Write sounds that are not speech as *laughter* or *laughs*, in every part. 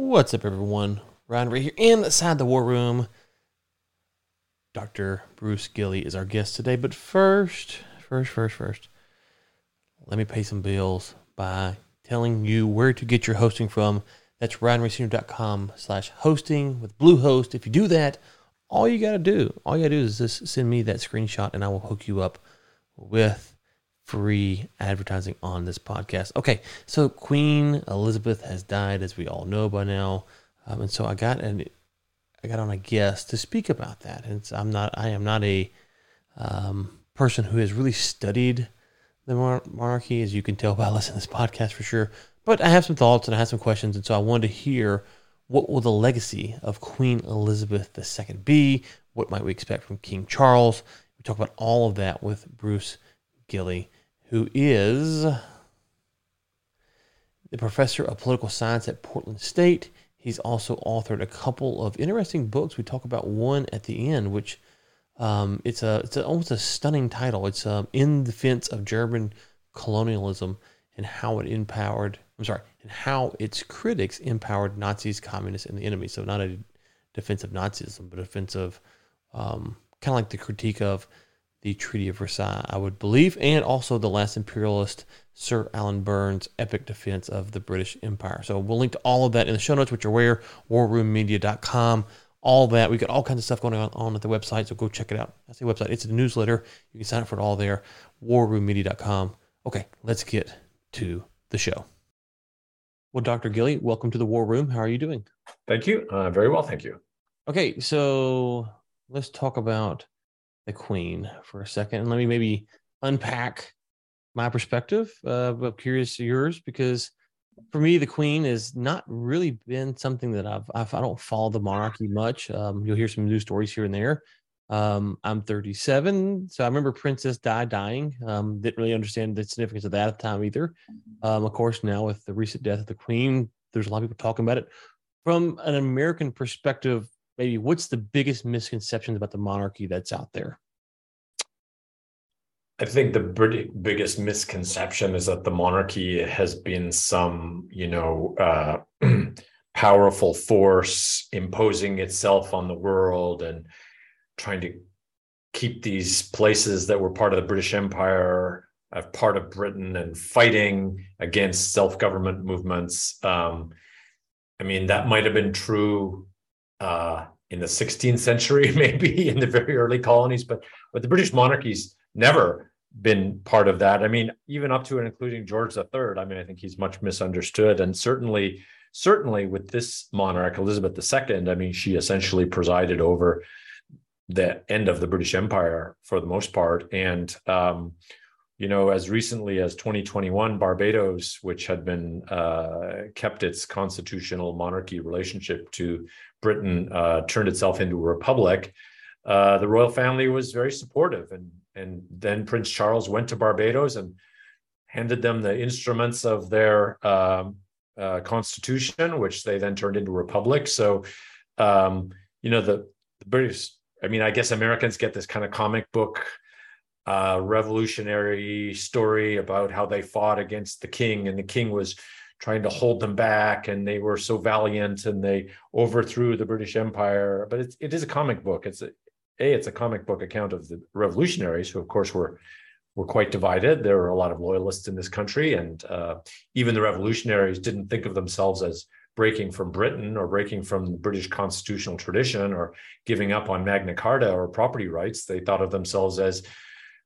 What's up, everyone? Ryan right here inside the war room. Dr. Bruce Gilley is our guest today. But first, first, first, first, let me pay some bills by telling you where to get your hosting from. That's ryanraciner.com slash hosting with Bluehost. If you do that, all you got to do, all you got to do is just send me that screenshot and I will hook you up with free advertising on this podcast. Okay, so Queen Elizabeth has died, as we all know by now, um, and so I got an I got on a guest to speak about that. And I'm not I am not a um, person who has really studied the monarchy, as you can tell by *laughs* listening to this podcast for sure. But I have some thoughts and I have some questions, and so I wanted to hear what will the legacy of Queen Elizabeth II be? What might we expect from King Charles? We talk about all of that with Bruce Gilley, who is the professor of political science at Portland State. He's also authored a couple of interesting books. We talk about one at the end, which um, it's a it's a, almost a stunning title. It's um, in defense of German colonialism and how it empowered. I'm sorry, and how its critics empowered Nazis, communists, and the enemy. So not a defense of Nazism, but a defense of um, kind of like the critique of the Treaty of Versailles, I would believe, and also the last imperialist Sir Alan Burns' epic defense of the British Empire. So we'll link to all of that in the show notes, which are where warroommedia.com all that. We got all kinds of stuff going on, on at the website, so go check it out. That's the website. It's a newsletter. You can sign up for it all there. WarRoomMedia.com. Okay, let's get to the show. Well, Dr. Gilley, welcome to the War Room. How are you doing? Thank you. Uh, very well, thank you. Okay, so let's talk about the Queen for a second, and let me maybe unpack my perspective. Uh, but curious yours because for me, the Queen has not really been something that I've, I've I do not follow the monarchy much. Um, you'll hear some news stories here and there. Um, I'm 37, so I remember Princess Di dying. Um, didn't really understand the significance of that at the time either. Um, of course, now with the recent death of the Queen, there's a lot of people talking about it. From an American perspective, maybe what's the biggest misconceptions about the monarchy that's out there? I think the biggest misconception is that the monarchy has been some, you know, uh, *clears throat* powerful force imposing itself on the world and trying to keep these places that were part of the British Empire as part of Britain and fighting against self-government movements. Um, I mean, that might have been true uh, in the 16th century, *laughs* maybe in the very early colonies, but but the British monarchy's never been part of that. I mean, even up to and including George III. I mean, I think he's much misunderstood, and certainly, certainly with this monarch, Elizabeth II. I mean, she essentially presided over the end of the British Empire for the most part, and um, you know, as recently as 2021, Barbados, which had been uh, kept its constitutional monarchy relationship to Britain, uh, turned itself into a republic. Uh, the royal family was very supportive and and then Prince Charles went to Barbados and handed them the instruments of their um, uh, constitution, which they then turned into a republic. So, um, you know, the, the, British, I mean, I guess Americans get this kind of comic book uh, revolutionary story about how they fought against the king and the king was trying to hold them back and they were so valiant and they overthrew the British Empire. But it's, it is a comic book. It's a, a it's a comic book account of the revolutionaries who of course were were quite divided there were a lot of loyalists in this country and uh, even the revolutionaries didn't think of themselves as breaking from britain or breaking from the british constitutional tradition or giving up on magna carta or property rights they thought of themselves as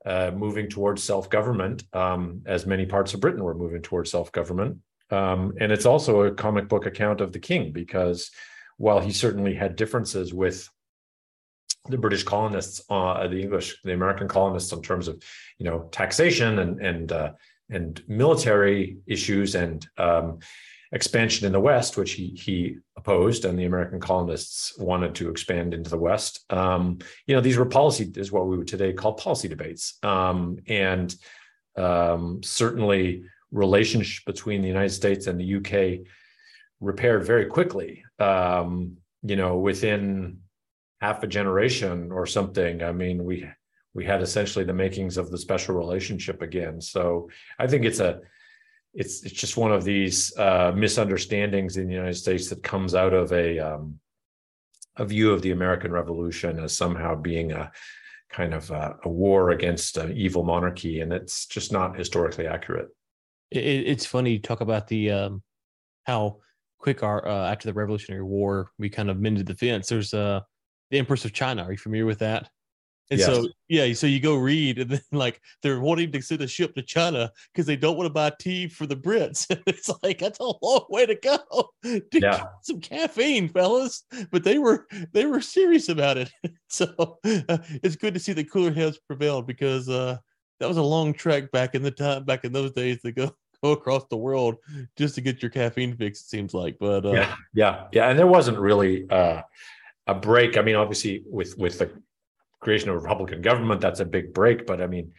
uh, moving towards self-government um, as many parts of britain were moving towards self-government. Um, and it's also a comic book account of the king because while he certainly had differences with the British colonists, uh, the English, the American colonists, in terms of you know taxation and and uh, and military issues and um, expansion in the West, which he he opposed, and the American colonists wanted to expand into the West. Um, you know, these were policy is what we would today call policy debates, um, and um, certainly relationship between the United States and the UK repaired very quickly. Um, you know, within half a generation or something. I mean, we we had essentially the makings of the special relationship again. So I think it's a it's it's just one of these uh, misunderstandings in the United States that comes out of a um, a view of the American Revolution as somehow being a kind of a, a war against an evil monarchy, and it's just not historically accurate. It, it's funny you talk about the um, how quick our uh, after the Revolutionary War we kind of mended the fence. There's uh, the Empress of China. Are you familiar with that? And yes. so, yeah, so you go read, and then like they're wanting to send a ship to China because they don't want to buy tea for the Brits. *laughs* it's like that's a long way to go. *laughs* to yeah. *laughs* some caffeine, fellas. But they were they were serious about it. so uh, it's good to see that cooler heads prevailed because uh, that was a long trek back in the time back in those days to go go across the world just to get your caffeine fix. It seems like, but uh, yeah, yeah, yeah, and there wasn't really. Uh, a break. I mean, obviously, with with the creation of a Republican government, that's a big break. But I mean,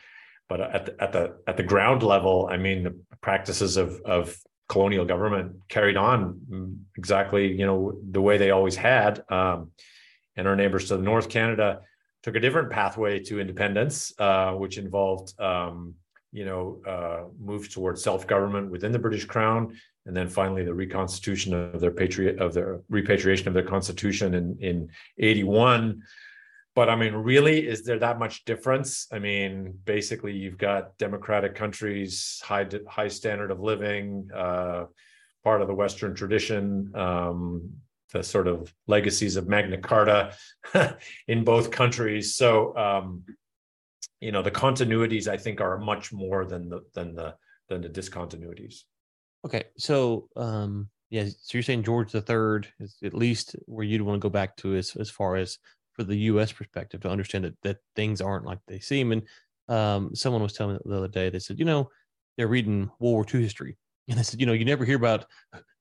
but at the, at the at the ground level, I mean, the practices of of colonial government carried on exactly you know the way they always had. Um, and our neighbors to the north, Canada, took a different pathway to independence, uh, which involved um, you know uh, moves towards self government within the British Crown, and then finally the reconstitution of their patriot of their repatriation of their constitution in in 81 but I mean, really, is there that much difference? I mean, basically, you've got democratic countries, high high standard of living, uh, part of the Western tradition, um, the sort of legacies of Magna Carta *laughs* in both countries. So, um, you know, the continuities I think are much more than the than the than the discontinuities. Okay, so um, yeah, so you're saying George the Third is at least where you'd want to go back to as as far as for the U.S. perspective to understand that that things aren't like they seem. And um, someone was telling me the other day, they said, you know, they're reading World War II history, *laughs* and they said, you know, you never hear about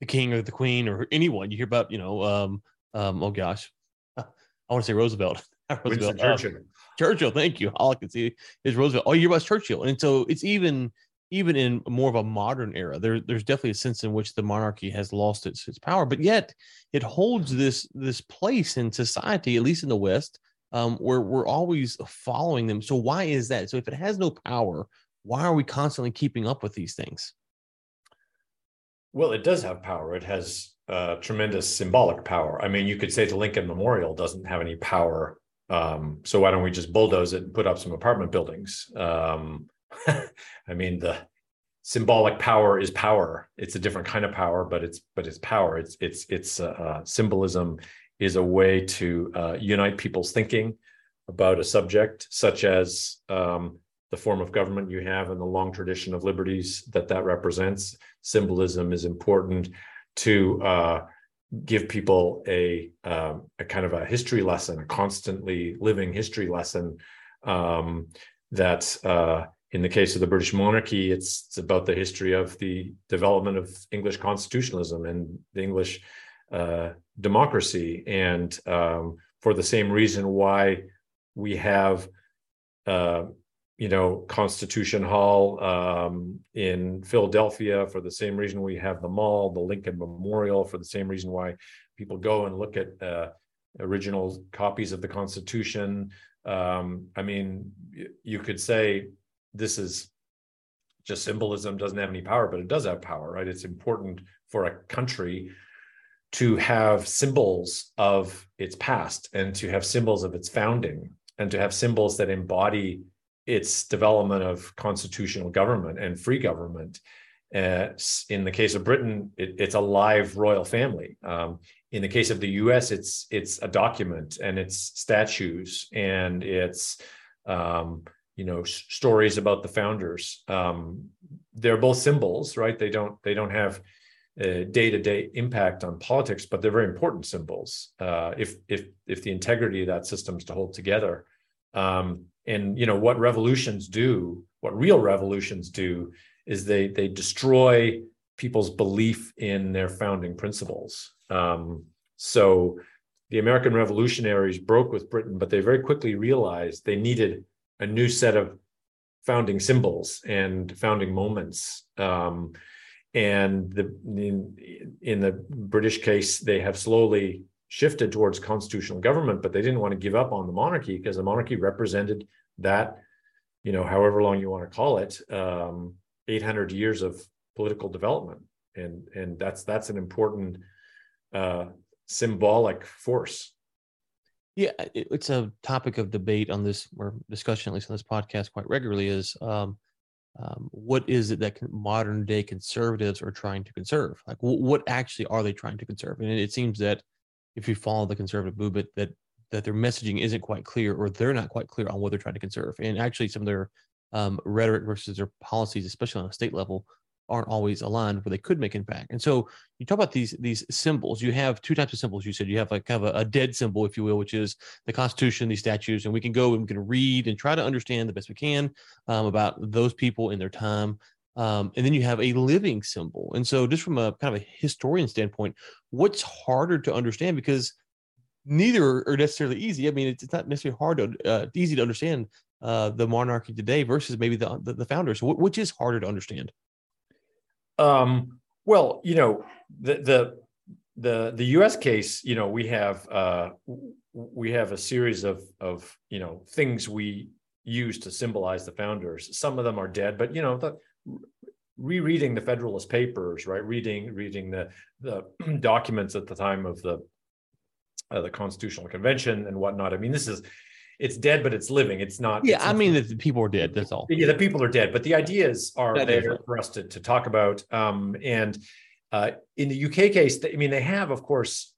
the king or the queen or anyone. You hear about, you know, um, um, oh gosh, *laughs* I want to say Roosevelt. *laughs* Roosevelt. Churchill. Churchill, thank you. All I can see is Roosevelt. All you hear about Churchill, and so it's even even in more of a modern era, there, there's definitely a sense in which the monarchy has lost its, its power, but yet it holds this this place in society, at least in the West, um, where we're always following them. So why is that? So if it has no power, why are we constantly keeping up with these things? Well, it does have power. It has uh, tremendous symbolic power. I mean, you could say the Lincoln Memorial doesn't have any power. Um, so why don't we just bulldoze it and put up some apartment buildings? Um, I mean, the symbolic power is power. It's a different kind of power, but it's but it's power. It's it's it's uh, uh, symbolism is a way to uh, unite people's thinking about a subject, such as um, the form of government you have and the long tradition of liberties that that represents. Symbolism is important to uh, give people a, um, a kind of a history lesson, a constantly living history lesson um, that uh, in the case of the British monarchy, it's, it's, about the history of the development of English constitutionalism and the English uh, democracy. And um, for the same reason why we have, uh, you know, Constitution Hall um, in Philadelphia, for the same reason we have the mall, the Lincoln Memorial, for the same reason why people go and look at uh, original copies of the Constitution. Um, I mean, you could say this is just symbolism doesn't have any power but it does have power right it's important for a country to have symbols of its past and to have symbols of its founding and to have symbols that embody its development of constitutional government and free government uh, in the case of Britain, it, it's a live royal family. Um, in the case of the U.S., it's it's a document and it's statues and it's um, you know stories about the founders. Um, they're both symbols right? They don't they don't have day-to-day impact on politics but they're very important symbols uh, if if if the integrity of that system is to hold together. Um, and you know what revolutions do what real revolutions do is they they destroy people's belief in their founding principles. Um, so the american revolutionaries broke with britain but they very quickly realized they needed a new set of founding symbols and founding moments. Um, and the, in, in the British case, they have slowly shifted towards constitutional government, but they didn't want to give up on the monarchy because the monarchy represented that, you know, however long you want to call it, um, 800 years of political development, and and that's that's an important uh, symbolic force. Yeah, it's a topic of debate on this or discussion, at least on this podcast, quite regularly. Is um, um, what is it that modern day conservatives are trying to conserve? Like, w- what actually are they trying to conserve? And it seems that if you follow the conservative movement, that that their messaging isn't quite clear, or they're not quite clear on what they're trying to conserve. And actually, some of their um, rhetoric versus their policies, especially on a state level, aren't always aligned where they could make impact. And so you talk about these these symbols. You have two types of symbols. You said you have like kind of a, a, dead symbol, if you will, which is the Constitution, these statues, and we can go and we can read and try to understand the best we can um, about those people in their time. Um, and then you have a living symbol. And so, just from a kind of a historian standpoint, what's harder to understand because neither are necessarily easy. I mean, it's, it's not necessarily hard to uh, easy to understand uh, the monarchy today versus maybe the the, the founders. which is harder to understand? Um, well, you know, the the the the U.S. case, you know, we have uh, we have a series of of you know things we use to symbolize the founders. Some of them are dead, but you know, the rereading the Federalist Papers, right? Reading reading the the *clears throat* documents at the time of the uh, the Constitutional Convention and whatnot. I mean, this is it's dead, but it's living. It's not. Yeah, it's I mean, the people are dead. That's all. Yeah, the people are dead, but the ideas are that there for us to, to talk about. Um, and uh, in the UK case, I mean, they have, of course,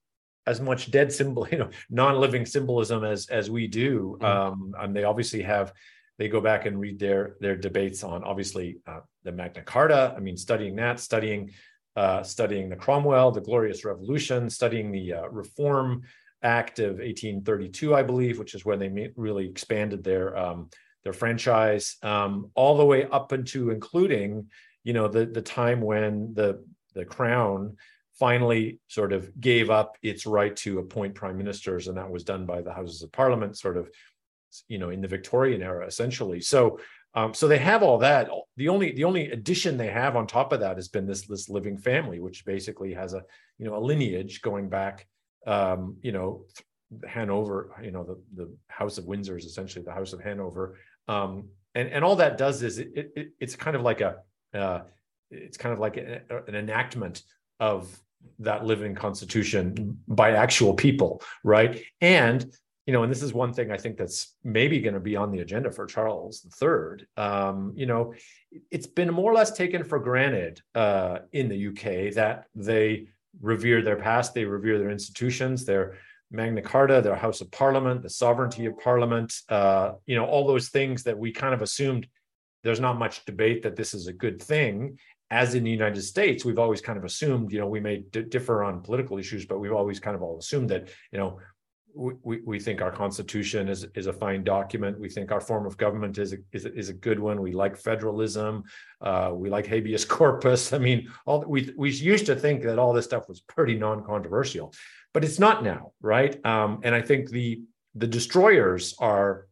as much dead symbol, *laughs* you know, non-living symbolism as as we do. Mm-hmm. Um, and they obviously have. They go back and read their their debates on obviously uh, the Magna Carta. I mean, studying that, studying uh, studying the Cromwell, the Glorious Revolution, studying the uh, Reform Act of 1832, I believe, which is when they really expanded their um, their franchise, um, all the way up into including, you know, the the time when the the crown finally sort of gave up its right to appoint prime ministers, and that was done by the Houses of Parliament, sort of, you know, in the Victorian era, essentially. So. Um, so they have all that. The only the only addition they have on top of that has been this this living family, which basically has a you know a lineage going back um, you know, Hanover, you know, the, the House of Windsor is essentially the House of Hanover. Um, and, and all that does is it, it it's kind of like a, uh, it's kind of like a, an enactment of that living constitution by actual people, right? And you know, and this is one thing I think that's maybe going to be on the agenda for Charles III. Um, you know, it's been more or less taken for granted uh, in the UK that they revere their past, they revere their institutions, their Magna Carta, their House of Parliament, the sovereignty of Parliament, uh, you know, all those things that we kind of assumed there's not much debate that this is a good thing. As in the United States, we've always kind of assumed, you know, we may d- differ on political issues, but we've always kind of all assumed that, you know, we, we think our constitution is, is a fine document. We think our form of government is a, is a, is a good one. We like federalism. Uh, we like habeas *laughs* corpus. I mean, all we we used to think that all this stuff was pretty non-controversial, but it's not now, right? Um, and I think the the destroyers are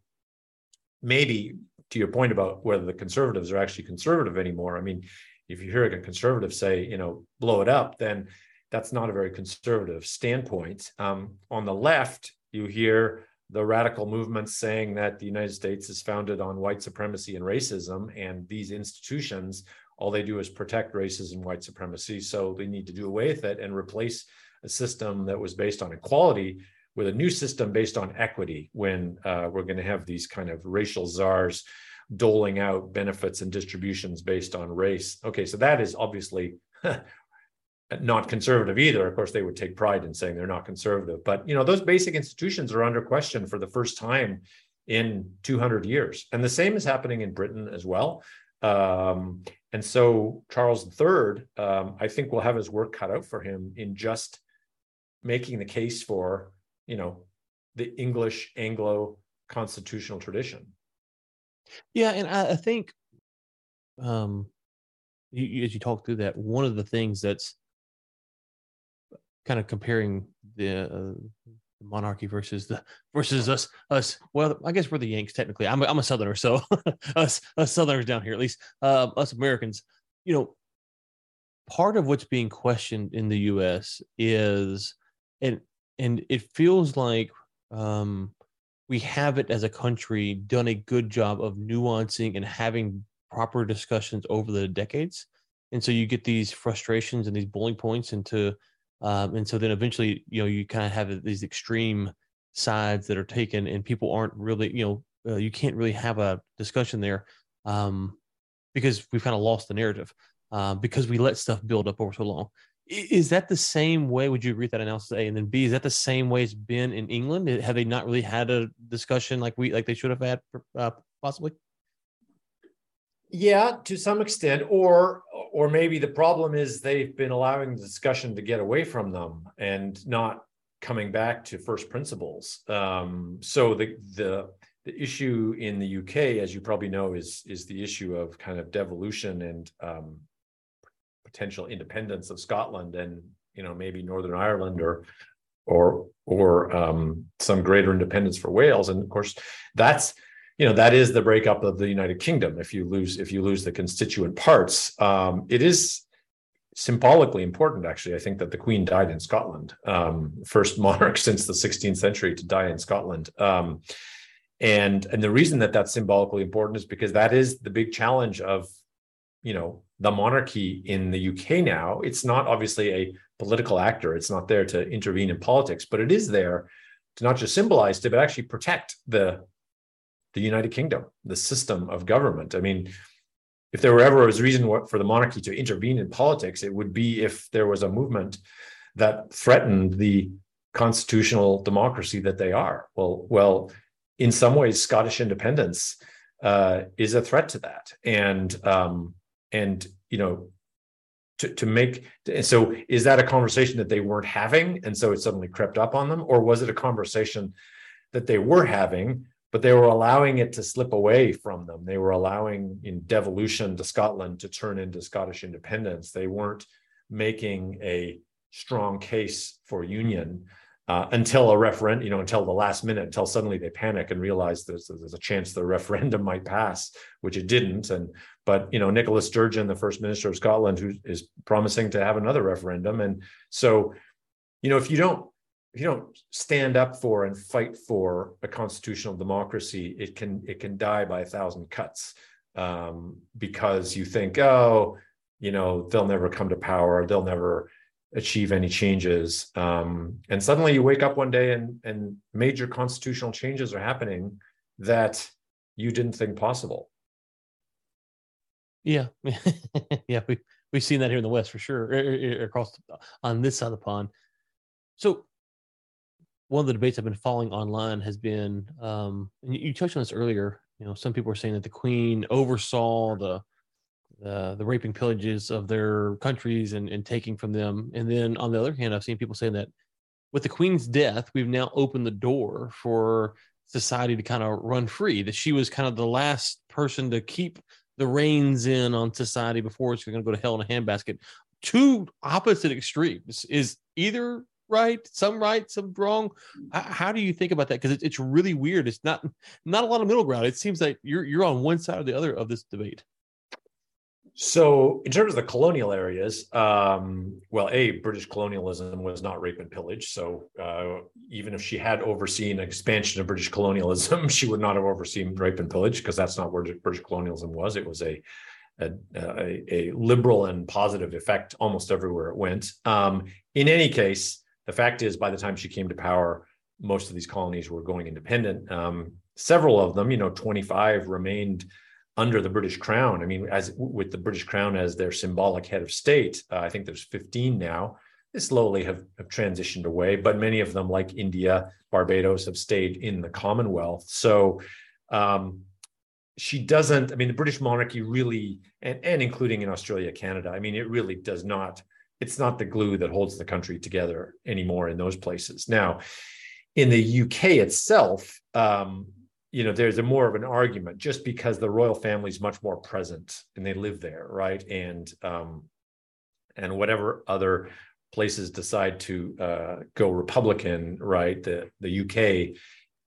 maybe to your point about whether the conservatives are actually conservative anymore. I mean, if you hear a conservative say, you know, blow it up, then that's not a very conservative standpoint. Um, on the left, you hear the radical movements saying that the United States is founded on white supremacy and racism, and these institutions, all they do is protect racism, and white supremacy. So they need to do away with it and replace a system that was based on equality with a new system based on equity when uh, we're going to have these kind of racial czars doling out benefits and distributions based on race. Okay, so that is obviously *laughs* not conservative either. Of course, they would take pride in saying they're not conservative. But you know, those basic institutions are under question for the first time in 200 years, and the same is happening in Britain as well. Um, and so Charles III, um, I think, will have his work cut out for him in just making the case for you know the English Anglo constitutional tradition. Yeah, and I, I think um, you, as you talk through that, one of the things that's kind of comparing the, uh, monarchy versus the versus us us well i guess we're the yanks technically. I'm a, I'm a southerner so *laughs* us us southerners down here at least uh, us americans. You know part of what's being questioned in the us is and and it feels like um we haven't as a country done a good job of nuancing and having proper discussions over the decades. And so you get these frustrations and these bullying points into um, and so then eventually you know you kind of have these extreme sides that are taken and people aren't really you know uh, you can't really have a discussion there um, because we've kind of lost the narrative uh, because we let stuff build up over so long. Is that the same way would you agree with that analysis a and then b is that the same way it's been in england? Have they not really had a discussion like we like they should have had uh, possibly yeah to some extent or or maybe the problem is they've been allowing the discussion to get away from them and not coming back to first principles um, so the the the issue in the uk as you probably know is is the issue of kind of devolution and um, potential independence of Scotland and you know maybe Northern Ireland or or or um, some greater independence for Wales. And of course, that's you know that is the breakup of the United Kingdom. If you lose if you lose the constituent parts, um, it is symbolically important. Actually, I think that the Queen died in Scotland, um, first *laughs* monarch since the 16th century to die in Scotland. Um, and and the reason that that's symbolically important is because that is the big challenge of you know the monarchy in the UK now. It's not obviously a political actor. It's not there to intervene in politics, but it is there to not just symbolize to, but actually protect the the United Kingdom, the system of government. I mean, if there were ever a reason for the monarchy to intervene in politics, it would be if there was a movement that threatened the constitutional democracy that they are. Well, well, in some ways, Scottish independence uh, is a threat to that, and um, and you know to, to make so is that a conversation that they weren't having and so it suddenly crept up on them or was it a conversation that they were having but they were allowing it to slip away from them. They were allowing in devolution to scotland to turn into scottish independence. They weren't making a strong case for union uh, until a referendum, you know, until the last minute, until suddenly they panic and realize there's, there's a chance the referendum *laughs* might pass, which it didn't. And but you know, Nicola Sturgeon, the first minister of Scotland, who is promising to have another referendum, and so, you know, if you don't if you don't stand up for and fight for a constitutional democracy, it can it can die by a thousand cuts um, because you think, oh, you know, they'll never come to power, they'll never achieve any changes. Um, and suddenly you wake up one day and, and major constitutional changes are happening that you didn't think possible. Yeah. *laughs* yeah. We, we've seen that here in the West for sure, across on this side of the pond. So one of the debates I've been following online has been, um, and you touched on this earlier, you know, some people are saying that the queen oversaw the uh, the raping pillages of their countries and, and taking from them. And then on the other hand, I've seen people saying that with the queen's death, we've now opened the door for society to kind of run free. That she was kind of the last person to keep the reins in on society before it's going to go to hell in a handbasket. Two opposite extremes is either right, some right, some wrong. How do you think about that? Because it's really weird. It's not not a lot of middle ground. It seems like you're you're on one side or the other of this debate. So, in terms of the colonial areas, um, well, a British colonialism was not rape and pillage. So, uh, even if she had overseen expansion of British colonialism, *laughs* she would not have overseen rape and pillage because that's not where British colonialism was. It was a a, a, a liberal and positive effect almost everywhere it went. Um, in any case, the fact is, by the time she came to power, most of these colonies were going independent. Um, several of them, you know, 25 remained under the British Crown. I mean, as with the British Crown as their symbolic head of state, uh, I think there's 15 now. They slowly have, have transitioned away, but many of them, like India, Barbados, have stayed in the Commonwealth. So um, she doesn't. I mean, the British monarchy really, and, and including in Australia, Canada. I mean, it really does not. It's not the glue that holds the country together anymore in those places. Now, in the UK itself, um, you know there's a more of an argument just because the royal family is much more present and they live there right and um and whatever other places decide to uh, go republican right the the uk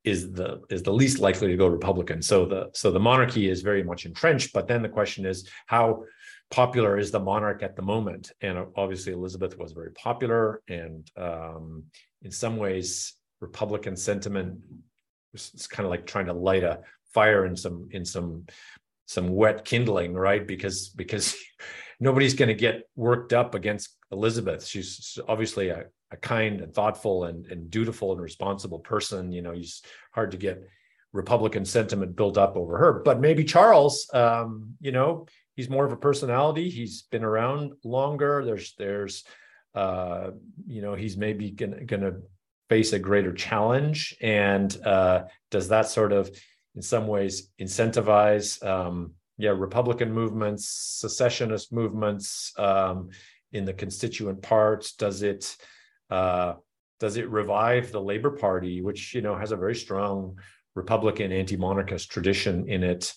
is the is the least likely to go republican so the so the monarchy is very much entrenched but then the question is how popular is the monarch at the moment and obviously elizabeth was very popular and um, in some ways republican sentiment it's kind of like trying to light a fire in some in some some wet kindling right because because *laughs* nobody's going to get worked up against Elizabeth. She's obviously a, a kind and thoughtful and, and dutiful and responsible person. You know, it's hard to get Republican sentiment built up over her. But maybe Charles, um, you know, he's more of a personality. He's been around longer. There's there's uh, you know, he's maybe gonna gonna face a greater challenge. And uh, does that sort of in some ways incentivize um, yeah, Republican movements, secessionist movements um, in the constituent parts? Does it uh, does it revive the Labor Party, which you know has a very strong Republican anti-monarchist tradition in it,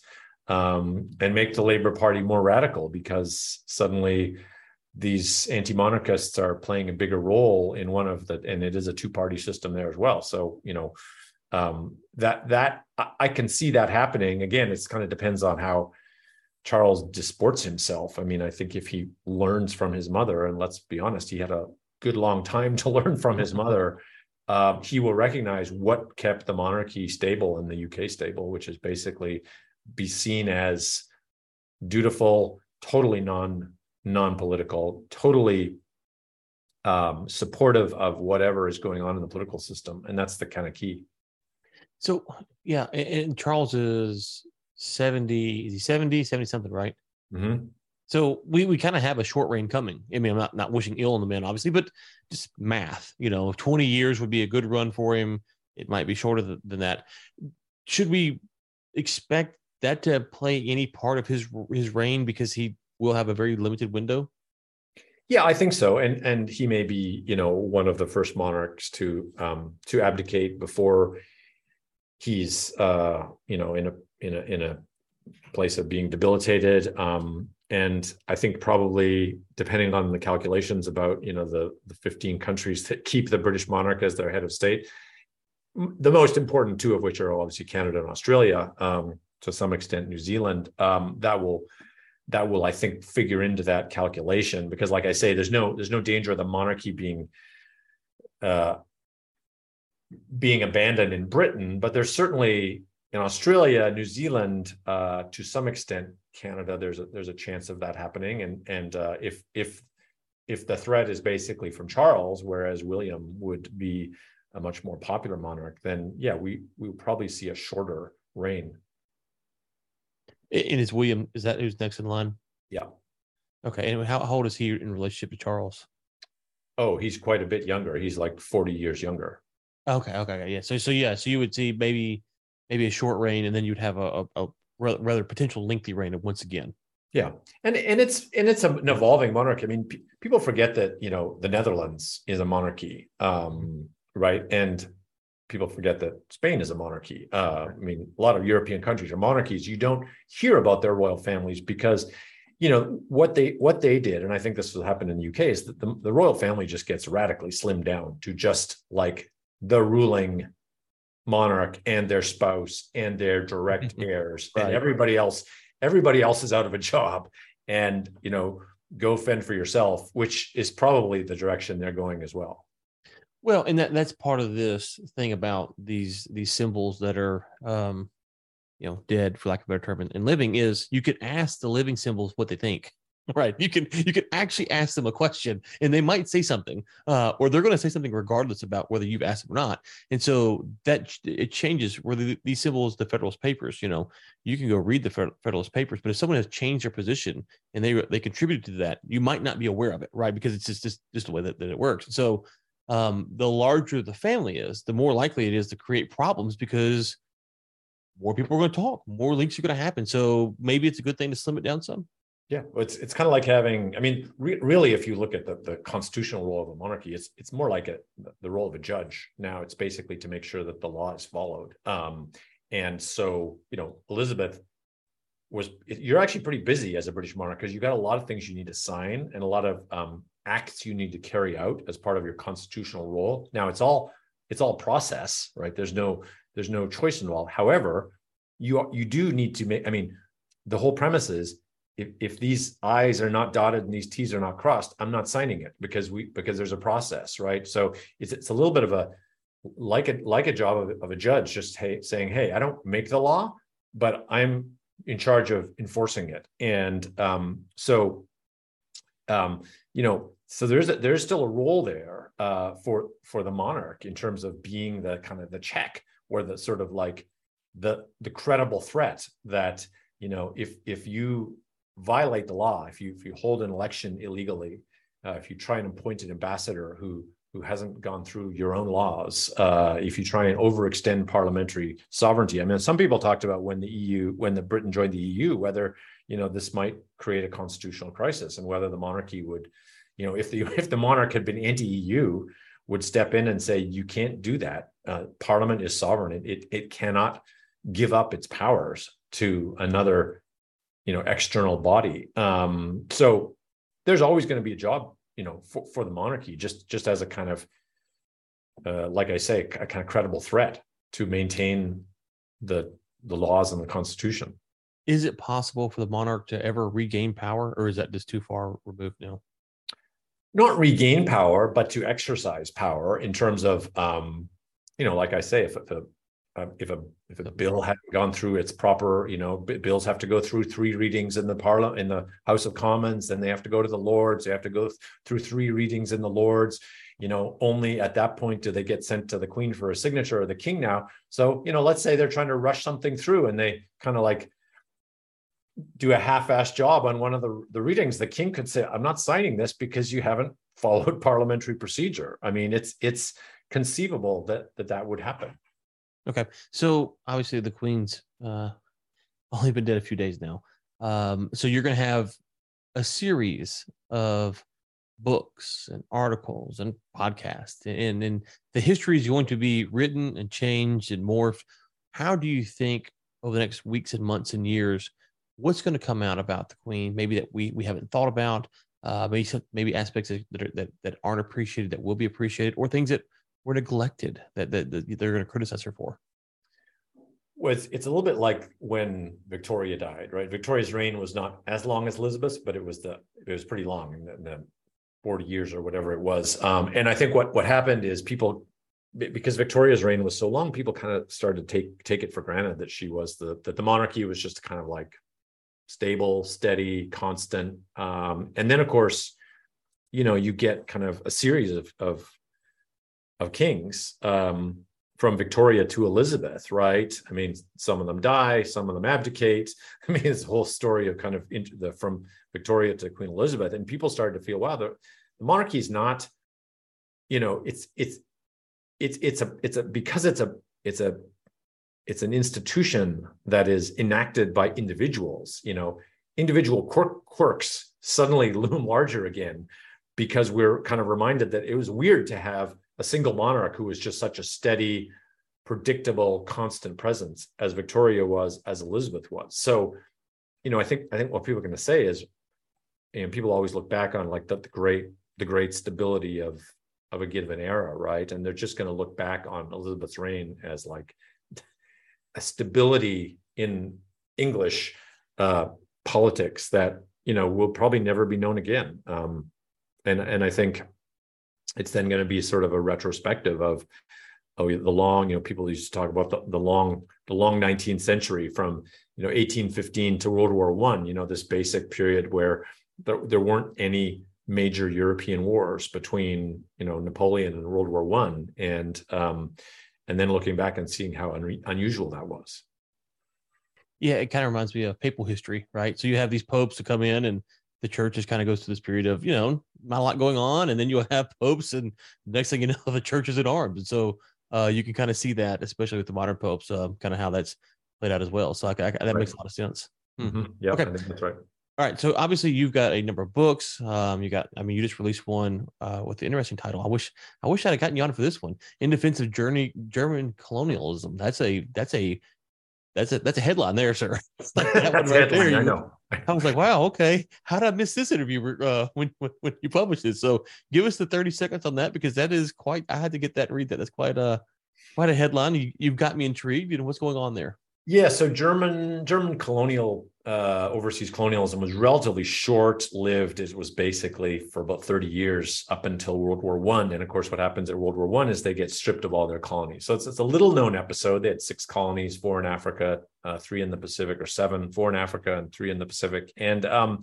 um, and make the Labor Party more radical because suddenly these anti-monarchists are playing a bigger role in one of the, and it is a two-party system there as well. So you know um, that that I can see that happening. Again, it kind of depends on how Charles disports himself. I mean, I think if he learns from his mother, and let's be honest, he had a good long time to *laughs* learn from his mother uh, he will recognize what kept the monarchy stable and the UK stable, which is basically be seen as dutiful, totally non non political, totally um, supportive of whatever is going on in the political system, and that's the kind of key. So yeah, and Charles is 70, is he 70, 70 something, right? Mm-hmm. So we, we kind of have a short reign coming. I mean, I'm not, not wishing ill on the man, obviously, but just math, you know, 20 years would be a good run for him. It might be shorter than that. Should we expect that to play any part of his his reign because he will have a very limited window? Yeah, I think so, and and he may be, you know, one of the first monarchs to um, to abdicate before he's, uh, you know, in a in a in a place of being debilitated. Um, and I think probably depending on the calculations about you know the the 15 countries that keep the British monarch as their head of state, the most important two of which are obviously Canada and Australia, um, to some extent New Zealand. Um, that will that will I think figure into that calculation because, like I say, there's no there's no danger of the monarchy being uh, being abandoned in Britain, but there's certainly in Australia, New Zealand, uh, to some extent, Canada, there's a there's a chance of that happening. And and uh, if if if the threat is basically from Charles, whereas William would be a much more popular monarch, then yeah, we we would probably see a shorter reign. And is William is that who's next in line? Yeah. Okay. And how, how old is he in relationship to Charles? Oh, he's quite a bit younger. He's like 40 years younger. Okay. Okay. Yeah. So so yeah. So you would see maybe maybe a short reign, and then you'd have a, a, a rather potential lengthy reign of once again. Yeah, and and it's and it's an evolving monarchy. I mean, p- people forget that you know the Netherlands is a monarchy, um, right? And people forget that Spain is a monarchy. Uh, I mean, a lot of European countries are monarchies. You don't hear about their royal families because, you know, what they what they did, and I think this will happen in the UK, is that the, the royal family just gets radically slimmed down to just like the ruling monarch and their spouse and their direct *laughs* heirs right. and everybody else everybody else is out of a *laughs* job and you know go fend for yourself which is probably the direction they're going as well well and that that's part of this thing about these these symbols that are um you know dead for lack of a better term and, living is you could ask the living symbols what they think *laughs* right? You can you can actually ask them a question and they might say something uh, or they're going to say something regardless about whether you've asked them or not. And so that it changes where the, these symbols the federalist papers you know you can go read the federalist papers but if someone has changed their position and they they contributed to that you might not be aware of it right? Because it's just just, just the way that, that it works. So um, the larger the family is the more likely it is to create problems because more people are going to talk more leaks are going to happen so maybe it's a good thing to slim it down some yeah, it's it's kind of like having. I mean, re- really, if you look at the, the constitutional role of a monarchy, it's it's more like a, the role of a judge. Now, it's basically to make sure that the law is followed. Um, and so, you know, Elizabeth was. You're actually pretty busy as a British monarch because you've got a lot of things you need to sign and a lot of um, acts you need to carry out as part of your constitutional role. Now, it's all it's all process, right? There's no there's no choice involved. However, you you do need to make. I mean, the whole premise is if, if these I's are not dotted and these T's are not crossed, I'm not signing it because we because there's a process, right? So it's it's a little bit of a like a like a job of, of a judge, just hey, saying, hey, I don't make the law, but I'm in charge of enforcing it. And um, so um, you know, so there's a, there's still a role there uh, for for the monarch in terms of being the kind of the check or the sort of like the the credible threat that you know if if you violate the law, if you if you hold an election illegally, uh, if you try and appoint an ambassador who who hasn't gone through your own laws, uh, if you try and overextend parliamentary sovereignty. I mean, some people talked about when the EU, when the Britain joined the EU, whether you know this might create a constitutional crisis and whether the monarchy would, you know, if the *laughs* if the monarch had been anti-EU, would step in and say you can't do that. Uh, Parliament is sovereign; it, it it cannot give up its powers to another, you know, external body. Um, so there's always going to be a job you know for, for the monarchy just just as a kind of uh, like i say a kind of credible threat to maintain the the laws and the constitution is it possible for the monarch to ever regain power or is that just too far removed now not regain power but to exercise power in terms of um you know like i say if, if a um, if a if a bill hadn't gone through its proper, you know, bills have to go through three readings in the parliament in the House of Commons, then they have to go to the Lords, they have to go through three readings in the Lords. You know, only at that point do they get sent to the Queen for a signature or the King now. So, you know, let's say they're trying to rush something through and they kind of like do a half-assed job on one of the, the readings, the king could say, I'm not signing this because you haven't followed *laughs* parliamentary procedure. I mean, it's it's conceivable that that, that would happen. Okay. So obviously the Queen's uh, *laughs* only been dead a few days now. Um, so you're going to have a series of books and articles and podcasts, and and the history is going to be written and changed and morphed. How do you think over the next weeks and months and years, what's going to come out about the Queen? Maybe that we we haven't thought about. Uh, maybe some, maybe aspects that are, that that aren't appreciated that will be appreciated, or things that were neglected that, that, that they're going to criticize her for? Well, it's, it's a little bit like when Victoria died, right? Victoria's reign was not as long as Elizabeth's, but it was the it was pretty long in the, in the 40 years or whatever it was. Um, and I think what what happened is people because Victoria's reign was so long, people kind of started to take take it for granted that she was the that the monarchy was just kind of like stable, steady, constant. Um, and then of course, you know, you get kind of a series of of of kings um, from Victoria to Elizabeth, right? I mean, some of them die, some of them abdicate. *laughs* I mean, it's a whole story of kind of the from Victoria to Queen Elizabeth, and people started to feel, wow, the, the monarchy is not, you know, it's it's it's it's a it's a because it's a it's a it's an institution that is enacted by individuals. You know, individual quirk, quirks suddenly *laughs* loom larger again because we're kind of reminded that it was weird to have a single monarch who was just such a steady, predictable, constant presence as Victoria was, as Elizabeth was. So, you know, I think I think what people are going to say is, and people always look back on like the, the great the great stability of of a given era, right? And they're just going to look back on Elizabeth's reign as like stability in English uh, politics that you know will probably never be known again. Um, and and I think it's then going to be sort of a retrospective of oh the long you know people used to talk about the, the long the long 19th century from you know 1815 to world war one you know this basic period where there, there weren't any major european wars between you know napoleon and world war one and um and then looking back and seeing how un- unusual that was yeah it kind of reminds me of papal history right so you have these popes to come in and the church just kind of goes through this period of you know not a lot going on, and then you have *laughs* popes, and next thing you know, *laughs* the church is in arms, and so uh, you can kind of see that, especially with the modern popes, uh, kind of how that's played out as well. So I, I, that right. makes a lot of sense. Hmm. Mm-hmm. Yeah, okay. that's right. All right, so obviously you've got a number of books. Um, you got, I mean, you just released one uh, with the interesting title. I wish, I wish I'd have gotten you on for this one. In defense of journey, German colonialism. That's a, that's a that's a that's a headline there, sir. *laughs* like that one right there. I know. I was like, wow, okay. How did I miss this interview uh, when, when, when you published it? So give us the thirty seconds on that because that is quite. I had to get that read that. That's quite a quite a headline. You, you've got me intrigued. You know what's going on there. Yeah, so German German colonial uh, overseas colonialism was relatively short lived. It was basically for about thirty years up until World War One. And of course, what happens at World War One is they get stripped of all their colonies. So it's, it's a little known episode. They had six colonies, four in Africa, uh, three in the Pacific, or seven, four in Africa and three in the Pacific. And um,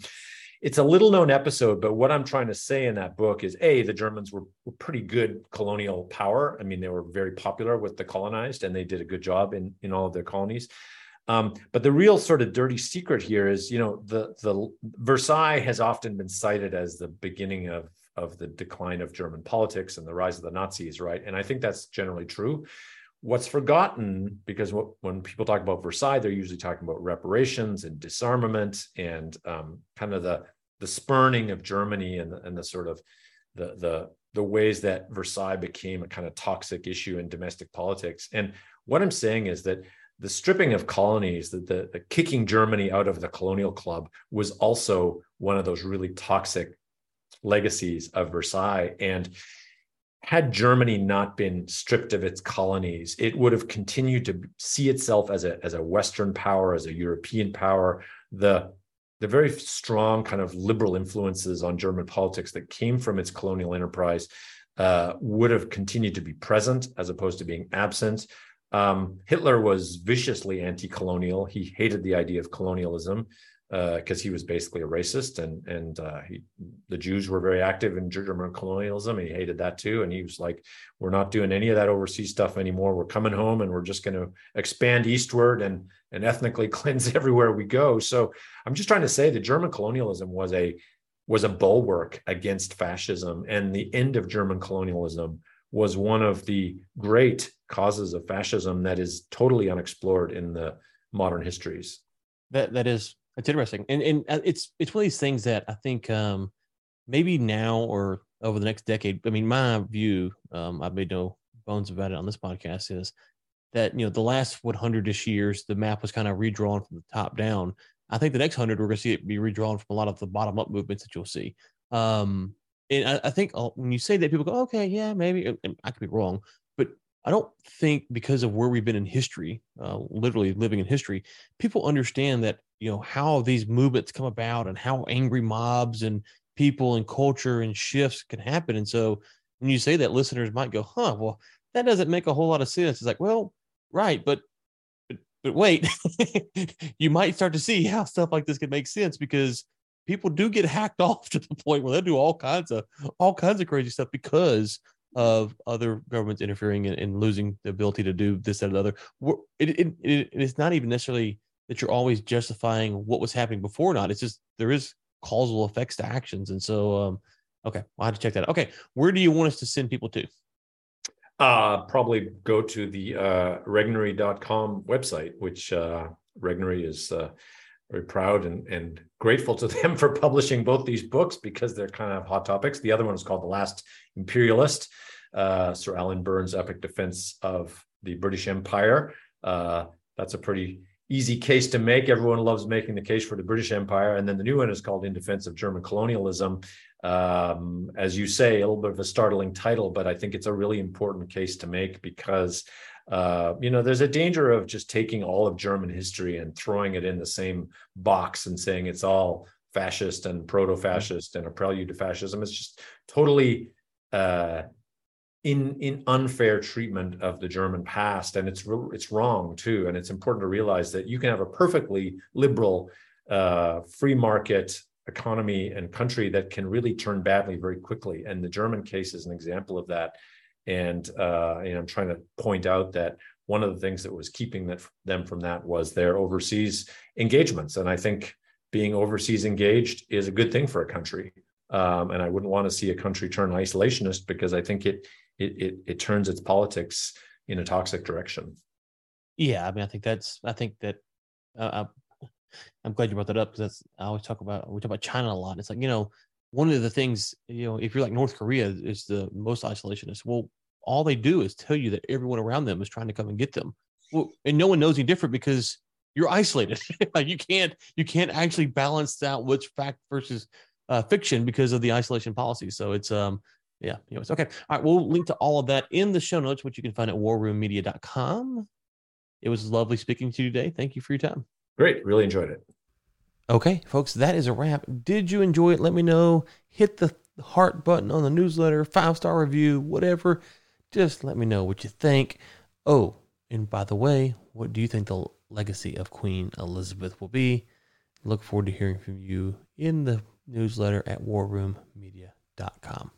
it's a little known episode, but what I'm trying to say in that book is a the Germans were, were pretty good colonial power. I mean, they were very popular with the colonized, and they did a good job in in all of their colonies. Um, but the real sort of dirty secret here is, you know, the the Versailles has often been cited as the beginning of of the decline of German politics and the rise of the Nazis, right? And I think that's generally true. What's forgotten, because what, when people talk about Versailles, they're usually talking about reparations and disarmament and um, kind of the the spurning of Germany and the, and the sort of the the the ways that Versailles became a kind of toxic issue in domestic politics. And what I'm saying is that the stripping of colonies, the, the, the, kicking Germany out of the colonial club was also one of those really toxic legacies of Versailles. And had Germany not been stripped of its colonies, it would have continued to see itself as a, as a Western power, as a European power. The, the very strong kind of liberal influences on German politics that came from its colonial enterprise uh, would have continued to be present as opposed to being absent. Um, Hitler was viciously anti-colonial. He hated the idea of colonialism because uh, he was basically a racist, and and uh, he, the Jews were very active in German colonialism. he hated that too, and he was like, "We're not doing any of that overseas stuff anymore. We're coming home, and we're just going to expand eastward and and ethnically *laughs* cleanse everywhere we go." So I'm just trying to say that German colonialism was a was a bulwark against fascism, and the end of German colonialism was one of the great causes of fascism that is totally unexplored in the modern histories. That that is it's interesting, and and uh, it's it's one of these things that I think um, maybe now or over the next decade. I mean, my view, um, I've made no bones about it on this podcast, is that you know the last 100ish years the map was kind of redrawn from the top down. I think the next hundred we're going to see it be redrawn from a lot of the bottom up movements that you'll see. Um, and I, I think uh, when you say that, people go, okay, yeah, maybe I could be wrong, I don't think because of where we've been in history, uh, literally living in history, people understand that you know how these movements come about and how angry mobs and people and culture and shifts can happen. And so when you say that, listeners might go, "Huh, well, that doesn't make a whole lot of sense." It's like, well, right, but but, but wait, *laughs* you might start to see how stuff like this can make sense because people do get hacked *laughs* off to the point where they do all kinds of all kinds of crazy stuff because of other governments interfering and, and losing the ability to do this that, and other. It, it, it, it's not even necessarily that you're always justifying what was happening before. or Not it's just there is causal effects to actions, and so um, okay, I'll have to check that out. Okay, where do you want us to send people to? Uh, probably go to the uh, regnery.com website, which uh, Regnery is uh, very proud and, and grateful to *laughs* them for publishing both these books because they're kind of hot topics. The other one is called The Last Imperialist, uh, Sir Alan Burns' epic defense of the British Empire. Uh, that's a pretty easy case to make. Everyone loves making the case for the British Empire. And then the new one is called In Defense of German Colonialism. Um, as you say, a little bit of a startling title, but I think it's a really important case to make because uh, you know, there's a danger of just taking all of German history and throwing it in the same box and saying it's all fascist and proto-fascist and a prelude to fascism. It's just totally uh, in in unfair treatment of the German past, and it's it's wrong too. And it's important to realize that you can have a perfectly liberal, uh, free market economy and country that can really turn badly very quickly. And the German case is an example of that. And, uh, I'm trying to point out that one of the things that was keeping that, them from that was their overseas engagements. And I think being overseas engaged is a good thing for a country. Um, and I wouldn't want to see a country turn isolationist because I think it, it it it turns its politics in a toxic direction. Yeah, I mean, I think that's I think that uh, I'm glad you brought that up because that's I always talk about we talk about China a lot. It's like you know one of the things you know if you're like North Korea is the most isolationist. Well, all they do is tell you that everyone around them is trying to come and get them. Well, and no one knows any different because you're isolated. *laughs* like you can't you can't actually balance out which fact versus uh, fiction because of the isolation policy. So it's um yeah. Anyways, okay. All right. We'll link to all of that in the show notes, which you can find at warroommedia.com. It was lovely speaking to you today. Thank you for your time. Great. Really enjoyed it. Okay, folks, that is a wrap. Did you enjoy it? Let me know. Hit the heart button on the newsletter, five star review, whatever. Just let me know what you think. Oh, and by the way, what do you think the legacy of Queen Elizabeth will be? Look forward to hearing from you in the newsletter at warroommedia.com.